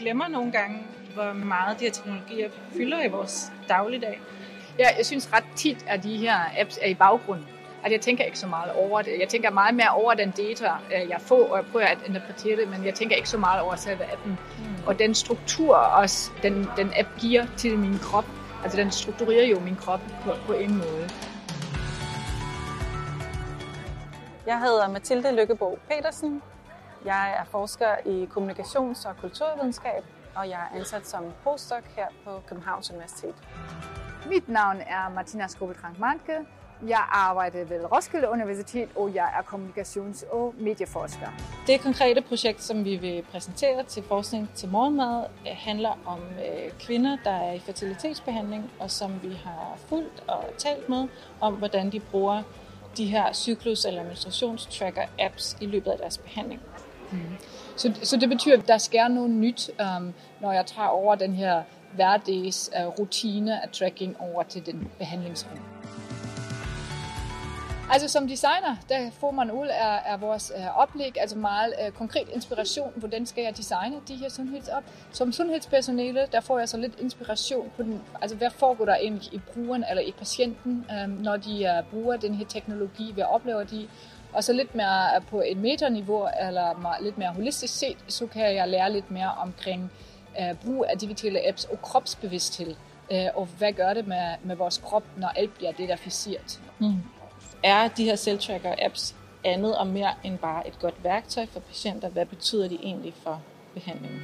glemmer nogle gange, hvor meget de her teknologier fylder i vores dagligdag. Ja, jeg synes ret tit, at de her apps er i baggrunden. At jeg tænker ikke så meget over det. Jeg tænker meget mere over den data, øh, jeg får, og jeg prøver at interpretere det, men jeg tænker ikke så meget over selve appen. Mm. Og den struktur også, den, den app giver til min krop, altså den strukturerer jo min krop på, på en måde. Jeg hedder Mathilde Lykkebo Petersen. Jeg er forsker i kommunikations- og kulturvidenskab, og jeg er ansat som postdoc her på Københavns Universitet. Mit navn er Martina skobeltrank manke Jeg arbejder ved Roskilde Universitet, og jeg er kommunikations- og medieforsker. Det konkrete projekt, som vi vil præsentere til forskning til morgenmad, handler om øh, kvinder, der er i fertilitetsbehandling, og som vi har fulgt og talt med om, hvordan de bruger de her cyklus- eller menstruationstracker-apps i løbet af deres behandling. Mm. Så, så det betyder, at der sker noget nyt, um, når jeg tager over den her hverdags uh, rutine af tracking over til den behandlingsrum. Altså som designer, der får man ud af, af vores uh, oplæg, altså meget uh, konkret inspiration, hvordan skal jeg designe de her sundhedsop. Som sundhedspersonale, der får jeg så lidt inspiration på den, altså hvad foregår der egentlig i brugeren eller i patienten, um, når de uh, bruger den her teknologi, hvad oplever de, og så lidt mere på et meterniveau, eller lidt mere holistisk set, så kan jeg lære lidt mere omkring uh, brug af digitale apps og kropsbevidsthed. Uh, og hvad gør det med, med vores krop, når alt bliver dataficeret. Mm er de her selvtracker-apps andet og mere end bare et godt værktøj for patienter? Hvad betyder de egentlig for behandlingen?